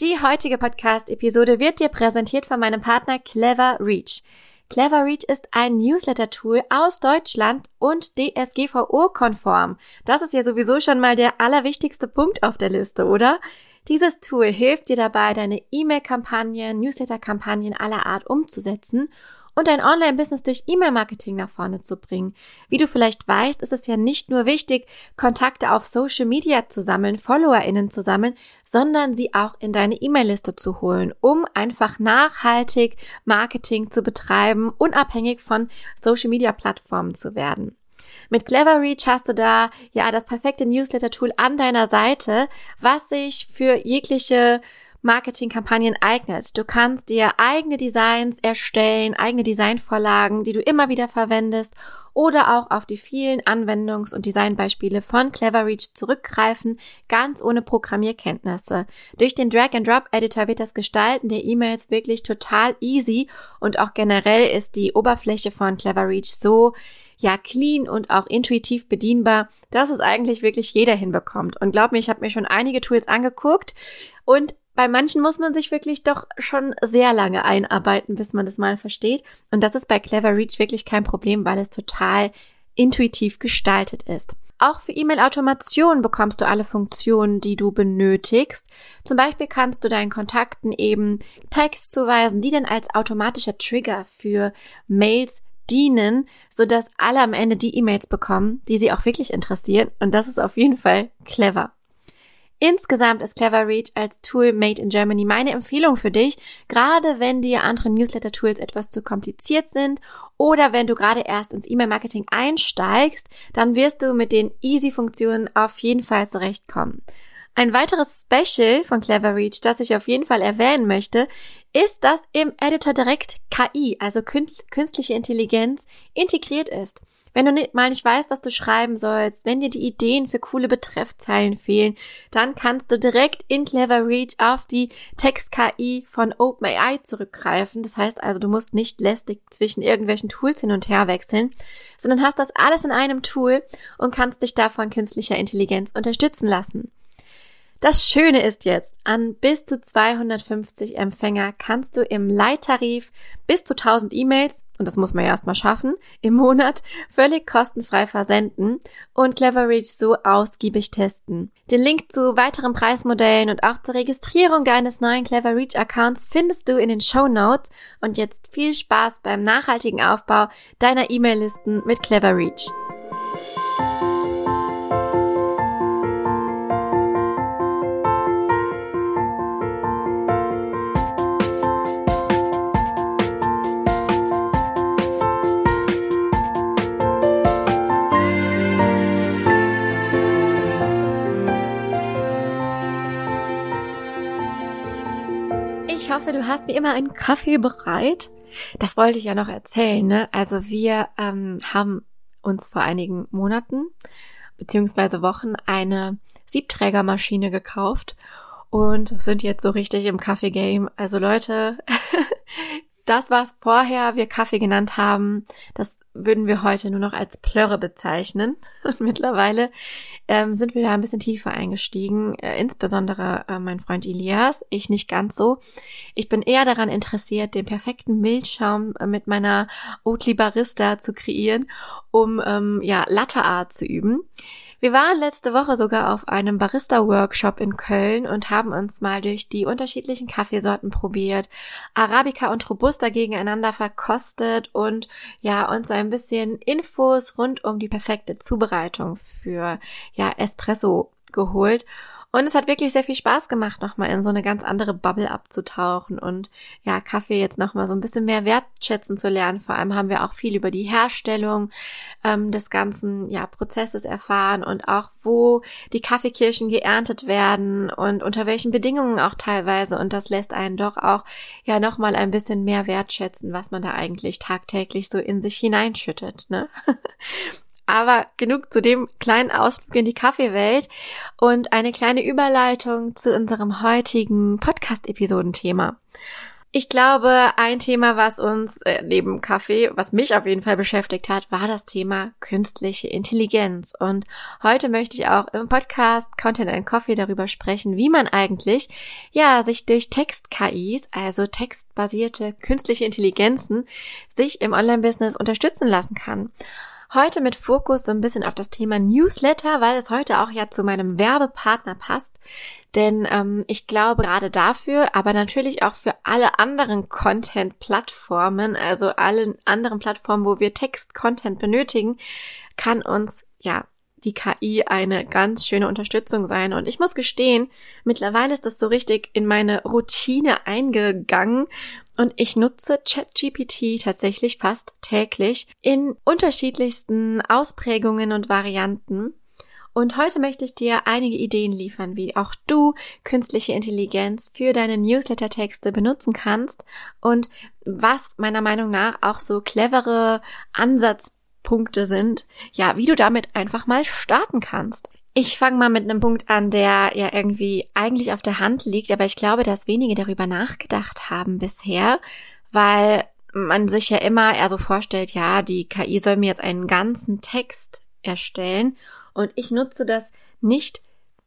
Die heutige Podcast-Episode wird dir präsentiert von meinem Partner Clever Reach. Clever Reach ist ein Newsletter-Tool aus Deutschland und DSGVO-konform. Das ist ja sowieso schon mal der allerwichtigste Punkt auf der Liste, oder? Dieses Tool hilft dir dabei, deine E-Mail-Kampagnen, Newsletter-Kampagnen aller Art umzusetzen und dein Online-Business durch E-Mail-Marketing nach vorne zu bringen. Wie du vielleicht weißt, ist es ja nicht nur wichtig, Kontakte auf Social Media zu sammeln, FollowerInnen zu sammeln, sondern sie auch in deine E-Mail-Liste zu holen, um einfach nachhaltig Marketing zu betreiben, unabhängig von Social Media Plattformen zu werden. Mit Clever Reach hast du da ja das perfekte Newsletter-Tool an deiner Seite, was sich für jegliche Marketingkampagnen eignet. Du kannst dir eigene Designs erstellen, eigene Designvorlagen, die du immer wieder verwendest oder auch auf die vielen Anwendungs- und Designbeispiele von Cleverreach zurückgreifen, ganz ohne Programmierkenntnisse. Durch den Drag-and-Drop-Editor wird das Gestalten der E-Mails wirklich total easy und auch generell ist die Oberfläche von Cleverreach so ja clean und auch intuitiv bedienbar, dass es eigentlich wirklich jeder hinbekommt. Und glaub mir, ich habe mir schon einige Tools angeguckt und bei manchen muss man sich wirklich doch schon sehr lange einarbeiten, bis man das mal versteht. Und das ist bei Clever Reach wirklich kein Problem, weil es total intuitiv gestaltet ist. Auch für E-Mail-Automation bekommst du alle Funktionen, die du benötigst. Zum Beispiel kannst du deinen Kontakten eben Text zuweisen, die dann als automatischer Trigger für Mails dienen, sodass alle am Ende die E-Mails bekommen, die sie auch wirklich interessieren. Und das ist auf jeden Fall clever. Insgesamt ist Clever Reach als Tool made in Germany meine Empfehlung für dich, gerade wenn dir andere Newsletter-Tools etwas zu kompliziert sind oder wenn du gerade erst ins E-Mail-Marketing einsteigst, dann wirst du mit den Easy-Funktionen auf jeden Fall zurechtkommen. Ein weiteres Special von Clever Reach, das ich auf jeden Fall erwähnen möchte, ist, dass im Editor direkt KI, also künstliche Intelligenz, integriert ist. Wenn du mal nicht weißt, was du schreiben sollst, wenn dir die Ideen für coole Betreffzeilen fehlen, dann kannst du direkt in Clever Reach auf die Text-KI von OpenAI zurückgreifen. Das heißt also, du musst nicht lästig zwischen irgendwelchen Tools hin und her wechseln, sondern hast das alles in einem Tool und kannst dich davon künstlicher Intelligenz unterstützen lassen. Das Schöne ist jetzt, an bis zu 250 Empfänger kannst du im Leittarif bis zu 1000 E-Mails und das muss man ja erstmal schaffen, im Monat völlig kostenfrei versenden und Cleverreach so ausgiebig testen. Den Link zu weiteren Preismodellen und auch zur Registrierung deines neuen Cleverreach Accounts findest du in den Show Notes und jetzt viel Spaß beim nachhaltigen Aufbau deiner E-Mail-Listen mit Cleverreach. Hoffe, du hast wie immer einen Kaffee bereit. Das wollte ich ja noch erzählen. Ne? Also wir ähm, haben uns vor einigen Monaten beziehungsweise Wochen eine Siebträgermaschine gekauft und sind jetzt so richtig im Kaffee-Game. Also Leute, das, was vorher wir Kaffee genannt haben, das würden wir heute nur noch als Plörre bezeichnen. Und mittlerweile ähm, sind wir da ein bisschen tiefer eingestiegen, äh, insbesondere äh, mein Freund Elias, ich nicht ganz so. Ich bin eher daran interessiert, den perfekten Milchschaum äh, mit meiner Oatly Barista zu kreieren, um ähm, ja Latte Art zu üben. Wir waren letzte Woche sogar auf einem Barista-Workshop in Köln und haben uns mal durch die unterschiedlichen Kaffeesorten probiert, Arabica und Robusta gegeneinander verkostet und ja, uns ein bisschen Infos rund um die perfekte Zubereitung für ja, Espresso geholt. Und es hat wirklich sehr viel Spaß gemacht, nochmal in so eine ganz andere Bubble abzutauchen und ja, Kaffee jetzt nochmal so ein bisschen mehr wertschätzen zu lernen. Vor allem haben wir auch viel über die Herstellung ähm, des ganzen ja, Prozesses erfahren und auch wo die Kaffeekirschen geerntet werden und unter welchen Bedingungen auch teilweise. Und das lässt einen doch auch ja nochmal ein bisschen mehr wertschätzen, was man da eigentlich tagtäglich so in sich hineinschüttet. Ne? Aber genug zu dem kleinen Ausflug in die Kaffeewelt und eine kleine Überleitung zu unserem heutigen Podcast-Episodenthema. Ich glaube, ein Thema, was uns äh, neben Kaffee, was mich auf jeden Fall beschäftigt hat, war das Thema künstliche Intelligenz. Und heute möchte ich auch im Podcast Content and Coffee darüber sprechen, wie man eigentlich, ja, sich durch Text-KIs, also textbasierte künstliche Intelligenzen, sich im Online-Business unterstützen lassen kann. Heute mit Fokus so ein bisschen auf das Thema Newsletter, weil es heute auch ja zu meinem Werbepartner passt. Denn ähm, ich glaube gerade dafür, aber natürlich auch für alle anderen Content-Plattformen, also alle anderen Plattformen, wo wir Text-Content benötigen, kann uns ja die KI eine ganz schöne Unterstützung sein. Und ich muss gestehen, mittlerweile ist das so richtig in meine Routine eingegangen. Und ich nutze ChatGPT tatsächlich fast täglich in unterschiedlichsten Ausprägungen und Varianten. Und heute möchte ich dir einige Ideen liefern, wie auch du künstliche Intelligenz für deine Newsletter-Texte benutzen kannst und was meiner Meinung nach auch so clevere Ansatz Punkte sind, ja, wie du damit einfach mal starten kannst. Ich fange mal mit einem Punkt an, der ja irgendwie eigentlich auf der Hand liegt, aber ich glaube, dass wenige darüber nachgedacht haben bisher, weil man sich ja immer eher so vorstellt, ja, die KI soll mir jetzt einen ganzen Text erstellen und ich nutze das nicht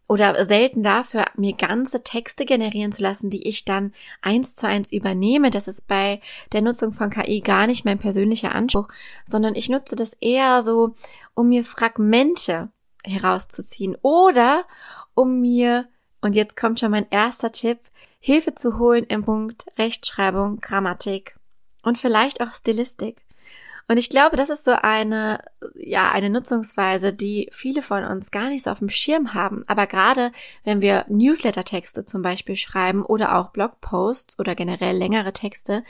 oder selten dafür, mir ganze Texte generieren zu lassen, die ich dann eins zu eins übernehme. Das ist bei der Nutzung von KI gar nicht mein persönlicher Anspruch, sondern ich nutze das eher so, um mir Fragmente herauszuziehen oder um mir, und jetzt kommt schon mein erster Tipp, Hilfe zu holen im Punkt Rechtschreibung, Grammatik und vielleicht auch Stilistik. Und ich glaube, das ist so eine, ja, eine Nutzungsweise, die viele von uns gar nicht so auf dem Schirm haben. Aber gerade wenn wir Newsletter-Texte zum Beispiel schreiben oder auch Blogposts oder generell längere Texte,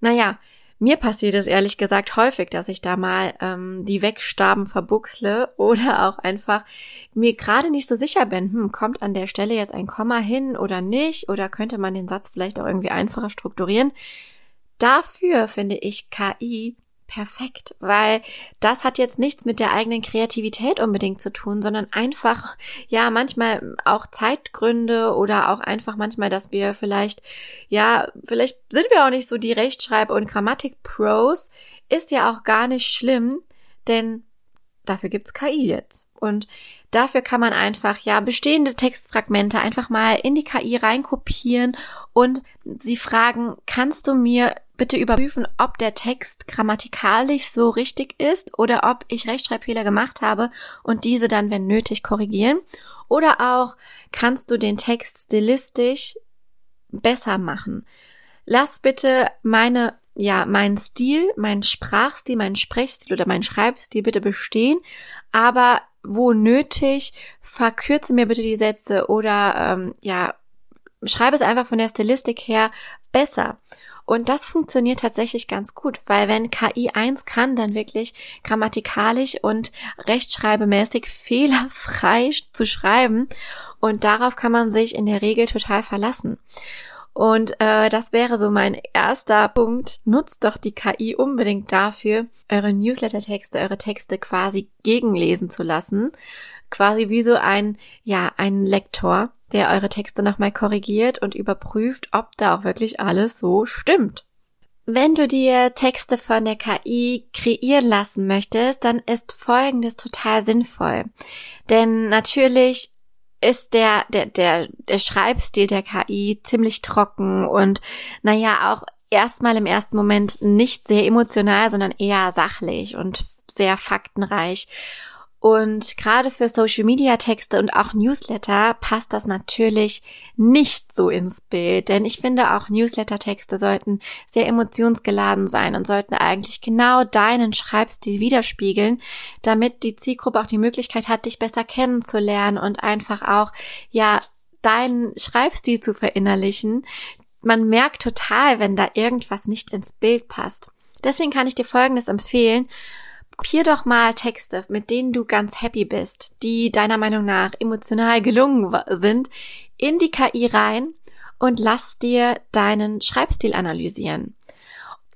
naja, mir passiert es ehrlich gesagt häufig, dass ich da mal ähm, die Wegstaben verbuchsle oder auch einfach mir gerade nicht so sicher bin, hm, kommt an der Stelle jetzt ein Komma hin oder nicht oder könnte man den Satz vielleicht auch irgendwie einfacher strukturieren. Dafür finde ich KI perfekt, weil das hat jetzt nichts mit der eigenen Kreativität unbedingt zu tun, sondern einfach, ja, manchmal auch Zeitgründe oder auch einfach manchmal, dass wir vielleicht, ja, vielleicht sind wir auch nicht so die Rechtschreib- und Grammatik-Pros, ist ja auch gar nicht schlimm, denn dafür gibt's KI jetzt. Und dafür kann man einfach, ja, bestehende Textfragmente einfach mal in die KI reinkopieren und sie fragen, kannst du mir bitte überprüfen, ob der Text grammatikalisch so richtig ist oder ob ich Rechtschreibfehler gemacht habe und diese dann, wenn nötig, korrigieren. Oder auch, kannst du den Text stilistisch besser machen? Lass bitte meine ja, meinen Stil, meinen Sprachstil, meinen Sprechstil oder meinen Schreibstil bitte bestehen, aber wo nötig, verkürze mir bitte die Sätze oder ähm, ja, schreibe es einfach von der Stilistik her besser. Und das funktioniert tatsächlich ganz gut, weil wenn KI eins kann, dann wirklich grammatikalisch und rechtschreibemäßig fehlerfrei zu schreiben. Und darauf kann man sich in der Regel total verlassen. Und äh, das wäre so mein erster Punkt. Nutzt doch die KI unbedingt dafür, eure Newsletter-Texte, eure Texte quasi gegenlesen zu lassen. Quasi wie so ein, ja, ein Lektor, der eure Texte nochmal korrigiert und überprüft, ob da auch wirklich alles so stimmt. Wenn du dir Texte von der KI kreieren lassen möchtest, dann ist Folgendes total sinnvoll. Denn natürlich ist der, der, der, der Schreibstil der KI ziemlich trocken und naja, auch erstmal im ersten Moment nicht sehr emotional, sondern eher sachlich und sehr faktenreich. Und gerade für Social Media Texte und auch Newsletter passt das natürlich nicht so ins Bild, denn ich finde auch Newsletter Texte sollten sehr emotionsgeladen sein und sollten eigentlich genau deinen Schreibstil widerspiegeln, damit die Zielgruppe auch die Möglichkeit hat, dich besser kennenzulernen und einfach auch, ja, deinen Schreibstil zu verinnerlichen. Man merkt total, wenn da irgendwas nicht ins Bild passt. Deswegen kann ich dir Folgendes empfehlen. Kopier doch mal Texte, mit denen du ganz happy bist, die deiner Meinung nach emotional gelungen sind, in die KI rein und lass dir deinen Schreibstil analysieren.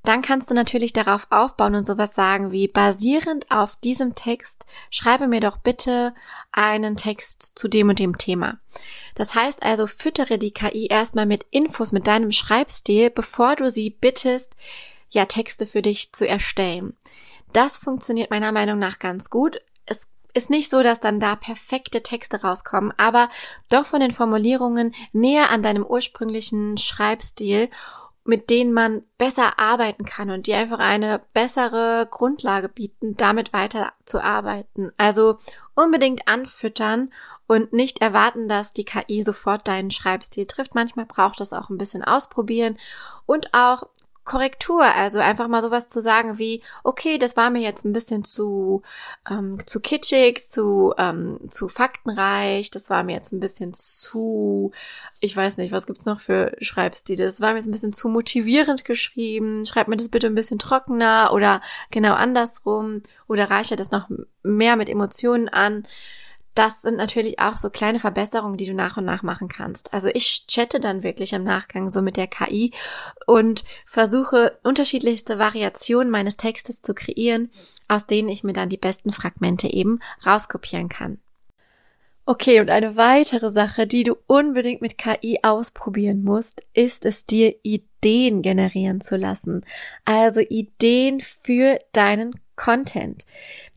dann kannst du natürlich darauf aufbauen und sowas sagen wie basierend auf diesem Text schreibe mir doch bitte einen Text zu dem und dem Thema. Das heißt also, füttere die KI erstmal mit Infos mit deinem Schreibstil, bevor du sie bittest, ja Texte für dich zu erstellen. Das funktioniert meiner Meinung nach ganz gut. Es ist nicht so, dass dann da perfekte Texte rauskommen, aber doch von den Formulierungen näher an deinem ursprünglichen Schreibstil mit denen man besser arbeiten kann und die einfach eine bessere Grundlage bieten, damit weiter zu arbeiten. Also unbedingt anfüttern und nicht erwarten, dass die KI sofort deinen Schreibstil trifft. Manchmal braucht es auch ein bisschen ausprobieren und auch Korrektur, also einfach mal sowas zu sagen wie, okay, das war mir jetzt ein bisschen zu, ähm, zu kitschig, zu, ähm, zu faktenreich, das war mir jetzt ein bisschen zu, ich weiß nicht, was gibt's noch für Schreibstile, das war mir jetzt ein bisschen zu motivierend geschrieben, schreib mir das bitte ein bisschen trockener oder genau andersrum. Oder reiche das noch mehr mit Emotionen an das sind natürlich auch so kleine Verbesserungen, die du nach und nach machen kannst. Also ich chatte dann wirklich im Nachgang so mit der KI und versuche unterschiedlichste Variationen meines Textes zu kreieren, aus denen ich mir dann die besten Fragmente eben rauskopieren kann. Okay, und eine weitere Sache, die du unbedingt mit KI ausprobieren musst, ist es dir Ideen generieren zu lassen. Also Ideen für deinen Content.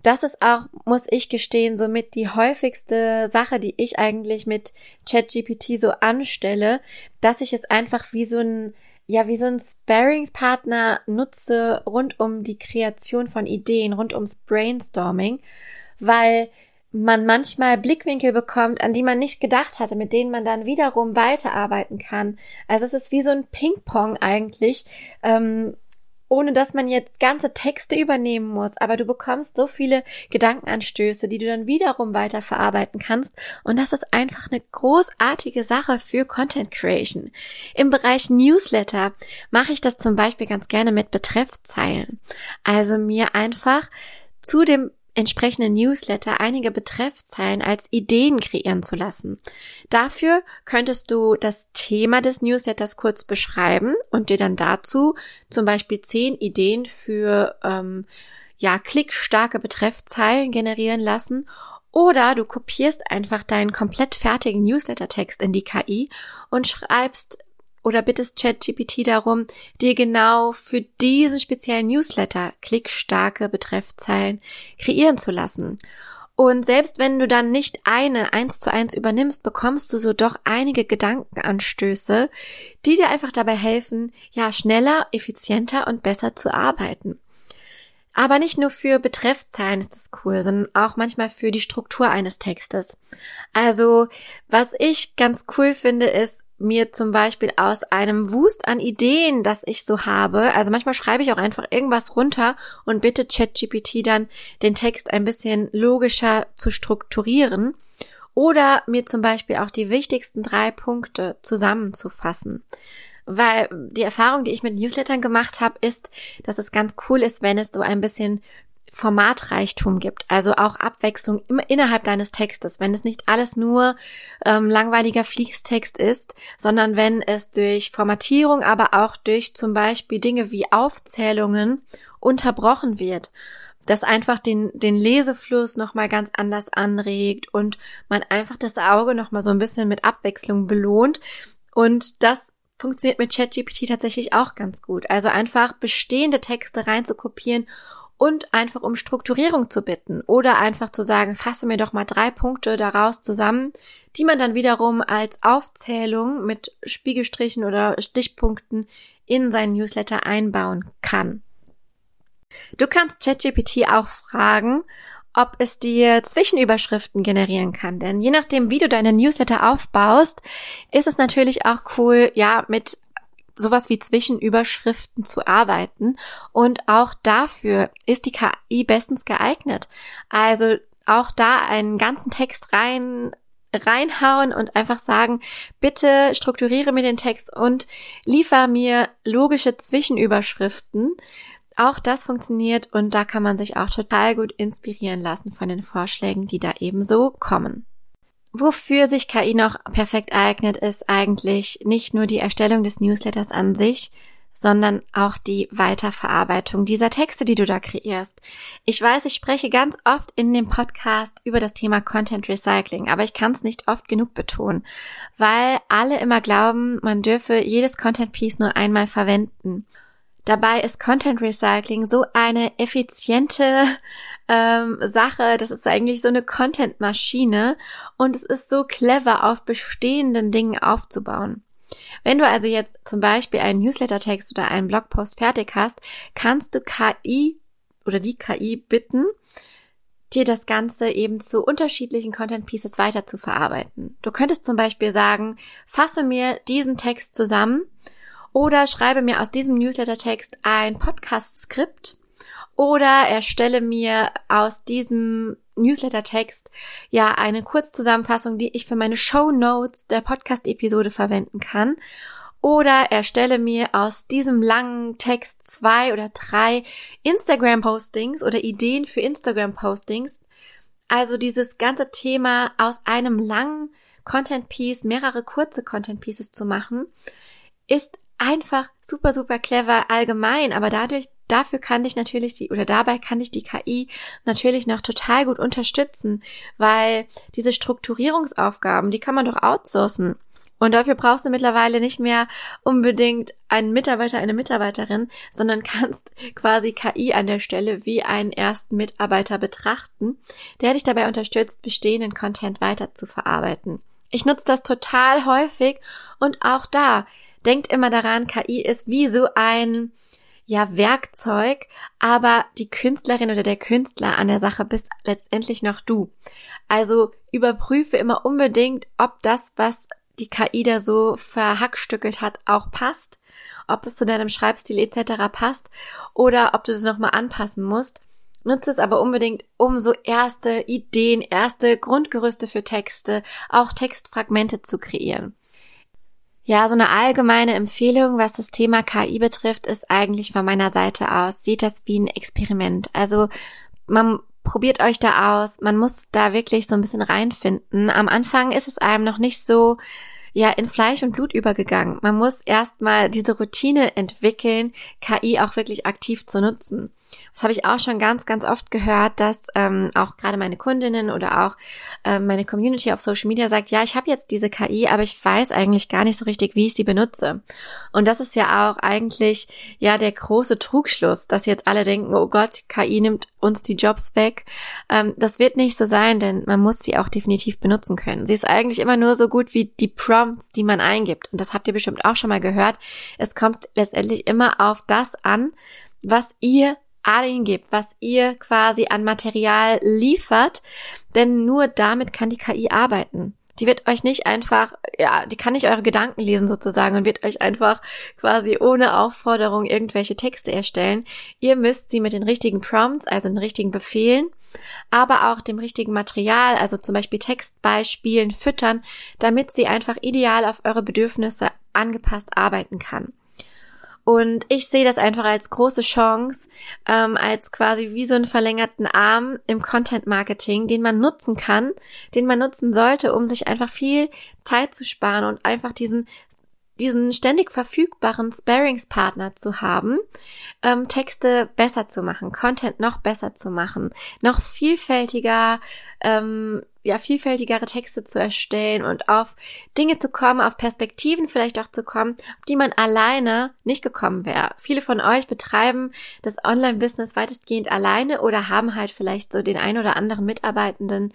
Das ist auch, muss ich gestehen, somit die häufigste Sache, die ich eigentlich mit ChatGPT so anstelle, dass ich es einfach wie so ein ja, wie so ein Sparingspartner nutze rund um die Kreation von Ideen, rund ums Brainstorming, weil man manchmal Blickwinkel bekommt, an die man nicht gedacht hatte, mit denen man dann wiederum weiterarbeiten kann. Also es ist wie so ein Ping-Pong eigentlich, ähm, ohne dass man jetzt ganze Texte übernehmen muss, aber du bekommst so viele Gedankenanstöße, die du dann wiederum weiter verarbeiten kannst und das ist einfach eine großartige Sache für Content Creation. Im Bereich Newsletter mache ich das zum Beispiel ganz gerne mit Betreffzeilen. Also mir einfach zu dem entsprechenden Newsletter einige Betreffzeilen als Ideen kreieren zu lassen. Dafür könntest du das Thema des Newsletters kurz beschreiben und dir dann dazu zum Beispiel zehn Ideen für ähm, ja klickstarke Betreffzeilen generieren lassen oder du kopierst einfach deinen komplett fertigen Newsletter-Text in die KI und schreibst oder bittest ChatGPT darum, dir genau für diesen speziellen Newsletter klickstarke Betreffzeilen kreieren zu lassen. Und selbst wenn du dann nicht eine eins zu eins übernimmst, bekommst du so doch einige Gedankenanstöße, die dir einfach dabei helfen, ja, schneller, effizienter und besser zu arbeiten. Aber nicht nur für Betreffzeilen ist das cool, sondern auch manchmal für die Struktur eines Textes. Also, was ich ganz cool finde, ist, mir zum Beispiel aus einem Wust an Ideen, das ich so habe, also manchmal schreibe ich auch einfach irgendwas runter und bitte ChatGPT dann den Text ein bisschen logischer zu strukturieren oder mir zum Beispiel auch die wichtigsten drei Punkte zusammenzufassen. Weil die Erfahrung, die ich mit Newslettern gemacht habe, ist, dass es ganz cool ist, wenn es so ein bisschen Formatreichtum gibt, also auch Abwechslung immer innerhalb deines Textes, wenn es nicht alles nur ähm, langweiliger Fließtext ist, sondern wenn es durch Formatierung, aber auch durch zum Beispiel Dinge wie Aufzählungen unterbrochen wird, das einfach den, den Lesefluss nochmal ganz anders anregt und man einfach das Auge nochmal so ein bisschen mit Abwechslung belohnt und das funktioniert mit ChatGPT tatsächlich auch ganz gut. Also einfach bestehende Texte reinzukopieren und einfach um Strukturierung zu bitten oder einfach zu sagen, fasse mir doch mal drei Punkte daraus zusammen, die man dann wiederum als Aufzählung mit Spiegelstrichen oder Stichpunkten in seinen Newsletter einbauen kann. Du kannst ChatGPT auch fragen, ob es dir Zwischenüberschriften generieren kann. Denn je nachdem, wie du deine Newsletter aufbaust, ist es natürlich auch cool, ja, mit sowas wie Zwischenüberschriften zu arbeiten. Und auch dafür ist die KI bestens geeignet. Also auch da einen ganzen Text rein reinhauen und einfach sagen, bitte strukturiere mir den Text und liefer mir logische Zwischenüberschriften. Auch das funktioniert und da kann man sich auch total gut inspirieren lassen von den Vorschlägen, die da eben so kommen. Wofür sich KI noch perfekt eignet, ist eigentlich nicht nur die Erstellung des Newsletters an sich, sondern auch die Weiterverarbeitung dieser Texte, die du da kreierst. Ich weiß, ich spreche ganz oft in dem Podcast über das Thema Content Recycling, aber ich kann es nicht oft genug betonen, weil alle immer glauben, man dürfe jedes Content Piece nur einmal verwenden. Dabei ist Content Recycling so eine effiziente ähm, Sache, das ist eigentlich so eine Content-Maschine und es ist so clever, auf bestehenden Dingen aufzubauen. Wenn du also jetzt zum Beispiel einen Newsletter-Text oder einen Blogpost fertig hast, kannst du KI oder die KI bitten, dir das Ganze eben zu unterschiedlichen Content Pieces weiter zu verarbeiten. Du könntest zum Beispiel sagen, fasse mir diesen Text zusammen oder schreibe mir aus diesem Newsletter-Text ein Podcast-Skript oder erstelle mir aus diesem Newsletter-Text ja eine Kurzzusammenfassung, die ich für meine Show Notes der Podcast-Episode verwenden kann. Oder erstelle mir aus diesem langen Text zwei oder drei Instagram-Postings oder Ideen für Instagram-Postings. Also dieses ganze Thema aus einem langen Content-Piece mehrere kurze Content-Pieces zu machen, ist einfach super, super clever allgemein, aber dadurch, dafür kann ich natürlich die, oder dabei kann ich die KI natürlich noch total gut unterstützen, weil diese Strukturierungsaufgaben, die kann man doch outsourcen. Und dafür brauchst du mittlerweile nicht mehr unbedingt einen Mitarbeiter, eine Mitarbeiterin, sondern kannst quasi KI an der Stelle wie einen ersten Mitarbeiter betrachten, der dich dabei unterstützt, bestehenden Content weiter zu verarbeiten. Ich nutze das total häufig und auch da denkt immer daran, KI ist wie so ein ja, Werkzeug, aber die Künstlerin oder der Künstler an der Sache bist letztendlich noch du. Also überprüfe immer unbedingt, ob das, was die KI da so verhackstückelt hat, auch passt, ob das zu deinem Schreibstil etc. passt oder ob du es nochmal anpassen musst. Nutze es aber unbedingt, um so erste Ideen, erste Grundgerüste für Texte, auch Textfragmente zu kreieren. Ja, so eine allgemeine Empfehlung, was das Thema KI betrifft, ist eigentlich von meiner Seite aus. Sieht das wie ein Experiment. Also man probiert euch da aus. Man muss da wirklich so ein bisschen reinfinden. Am Anfang ist es einem noch nicht so ja in Fleisch und Blut übergegangen. Man muss erstmal diese Routine entwickeln, KI auch wirklich aktiv zu nutzen. Das habe ich auch schon ganz, ganz oft gehört, dass ähm, auch gerade meine Kundinnen oder auch ähm, meine Community auf Social Media sagt, ja, ich habe jetzt diese KI, aber ich weiß eigentlich gar nicht so richtig, wie ich sie benutze. Und das ist ja auch eigentlich ja der große Trugschluss, dass jetzt alle denken, oh Gott, KI nimmt uns die Jobs weg. Ähm, das wird nicht so sein, denn man muss sie auch definitiv benutzen können. Sie ist eigentlich immer nur so gut wie die Prompts, die man eingibt. Und das habt ihr bestimmt auch schon mal gehört. Es kommt letztendlich immer auf das an, was ihr allen gibt, was ihr quasi an Material liefert, denn nur damit kann die KI arbeiten. Die wird euch nicht einfach, ja, die kann nicht eure Gedanken lesen sozusagen und wird euch einfach quasi ohne Aufforderung irgendwelche Texte erstellen. Ihr müsst sie mit den richtigen Prompts, also den richtigen Befehlen, aber auch dem richtigen Material, also zum Beispiel Textbeispielen füttern, damit sie einfach ideal auf eure Bedürfnisse angepasst arbeiten kann. Und ich sehe das einfach als große Chance, ähm, als quasi wie so einen verlängerten Arm im Content Marketing, den man nutzen kann, den man nutzen sollte, um sich einfach viel Zeit zu sparen und einfach diesen diesen ständig verfügbaren Sparingspartner zu haben, ähm, Texte besser zu machen, Content noch besser zu machen, noch vielfältiger ähm, ja, vielfältigere Texte zu erstellen und auf Dinge zu kommen, auf Perspektiven vielleicht auch zu kommen, auf die man alleine nicht gekommen wäre. Viele von euch betreiben das Online-Business weitestgehend alleine oder haben halt vielleicht so den ein oder anderen Mitarbeitenden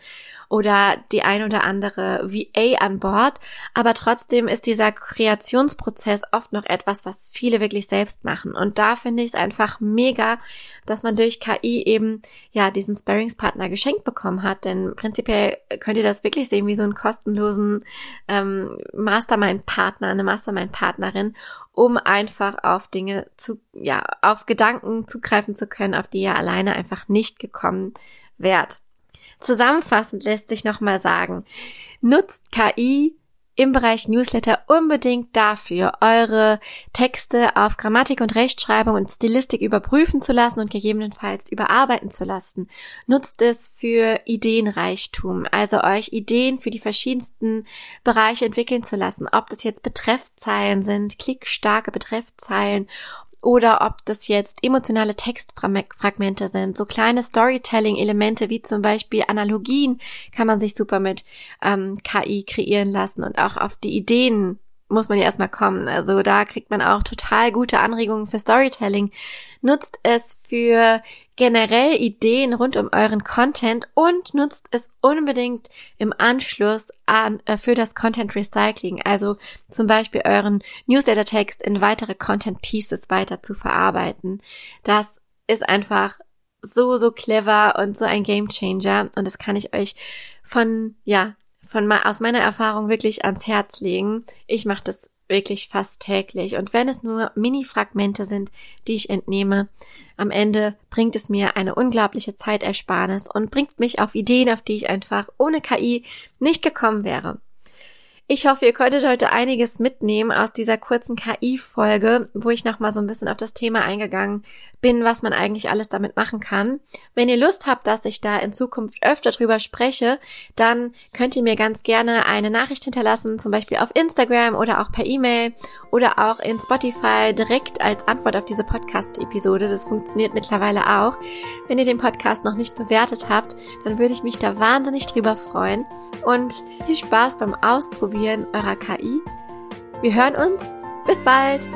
oder die ein oder andere VA an Bord. Aber trotzdem ist dieser Kreationsprozess oft noch etwas, was viele wirklich selbst machen. Und da finde ich es einfach mega, dass man durch KI eben, ja, diesen Sparringspartner geschenkt bekommen hat. Denn prinzipiell könnt ihr das wirklich sehen wie so einen kostenlosen ähm, Mastermind-Partner, eine Mastermind-Partnerin, um einfach auf Dinge zu, ja, auf Gedanken zugreifen zu können, auf die ihr alleine einfach nicht gekommen wärt. Zusammenfassend lässt sich nochmal sagen, nutzt KI im Bereich Newsletter unbedingt dafür, eure Texte auf Grammatik und Rechtschreibung und Stilistik überprüfen zu lassen und gegebenenfalls überarbeiten zu lassen. Nutzt es für Ideenreichtum, also euch Ideen für die verschiedensten Bereiche entwickeln zu lassen, ob das jetzt Betreffzeilen sind, klickstarke Betreffzeilen oder ob das jetzt emotionale Textfragmente sind, so kleine Storytelling-Elemente wie zum Beispiel Analogien kann man sich super mit ähm, KI kreieren lassen und auch auf die Ideen muss man ja erstmal kommen. Also da kriegt man auch total gute Anregungen für Storytelling. Nutzt es für generell Ideen rund um euren Content und nutzt es unbedingt im Anschluss an, äh, für das Content Recycling. Also zum Beispiel euren Newsletter-Text in weitere Content Pieces weiter zu verarbeiten. Das ist einfach so, so clever und so ein Game Changer. Und das kann ich euch von, ja, von aus meiner Erfahrung wirklich ans Herz legen. Ich mache das wirklich fast täglich. Und wenn es nur Mini-Fragmente sind, die ich entnehme, am Ende bringt es mir eine unglaubliche Zeitersparnis und bringt mich auf Ideen, auf die ich einfach ohne KI nicht gekommen wäre. Ich hoffe, ihr konntet heute einiges mitnehmen aus dieser kurzen KI-Folge, wo ich nochmal so ein bisschen auf das Thema eingegangen bin, was man eigentlich alles damit machen kann. Wenn ihr Lust habt, dass ich da in Zukunft öfter drüber spreche, dann könnt ihr mir ganz gerne eine Nachricht hinterlassen, zum Beispiel auf Instagram oder auch per E-Mail oder auch in Spotify direkt als Antwort auf diese Podcast-Episode. Das funktioniert mittlerweile auch. Wenn ihr den Podcast noch nicht bewertet habt, dann würde ich mich da wahnsinnig drüber freuen. Und viel Spaß beim Ausprobieren eurer KI. Wir hören uns. Bis bald!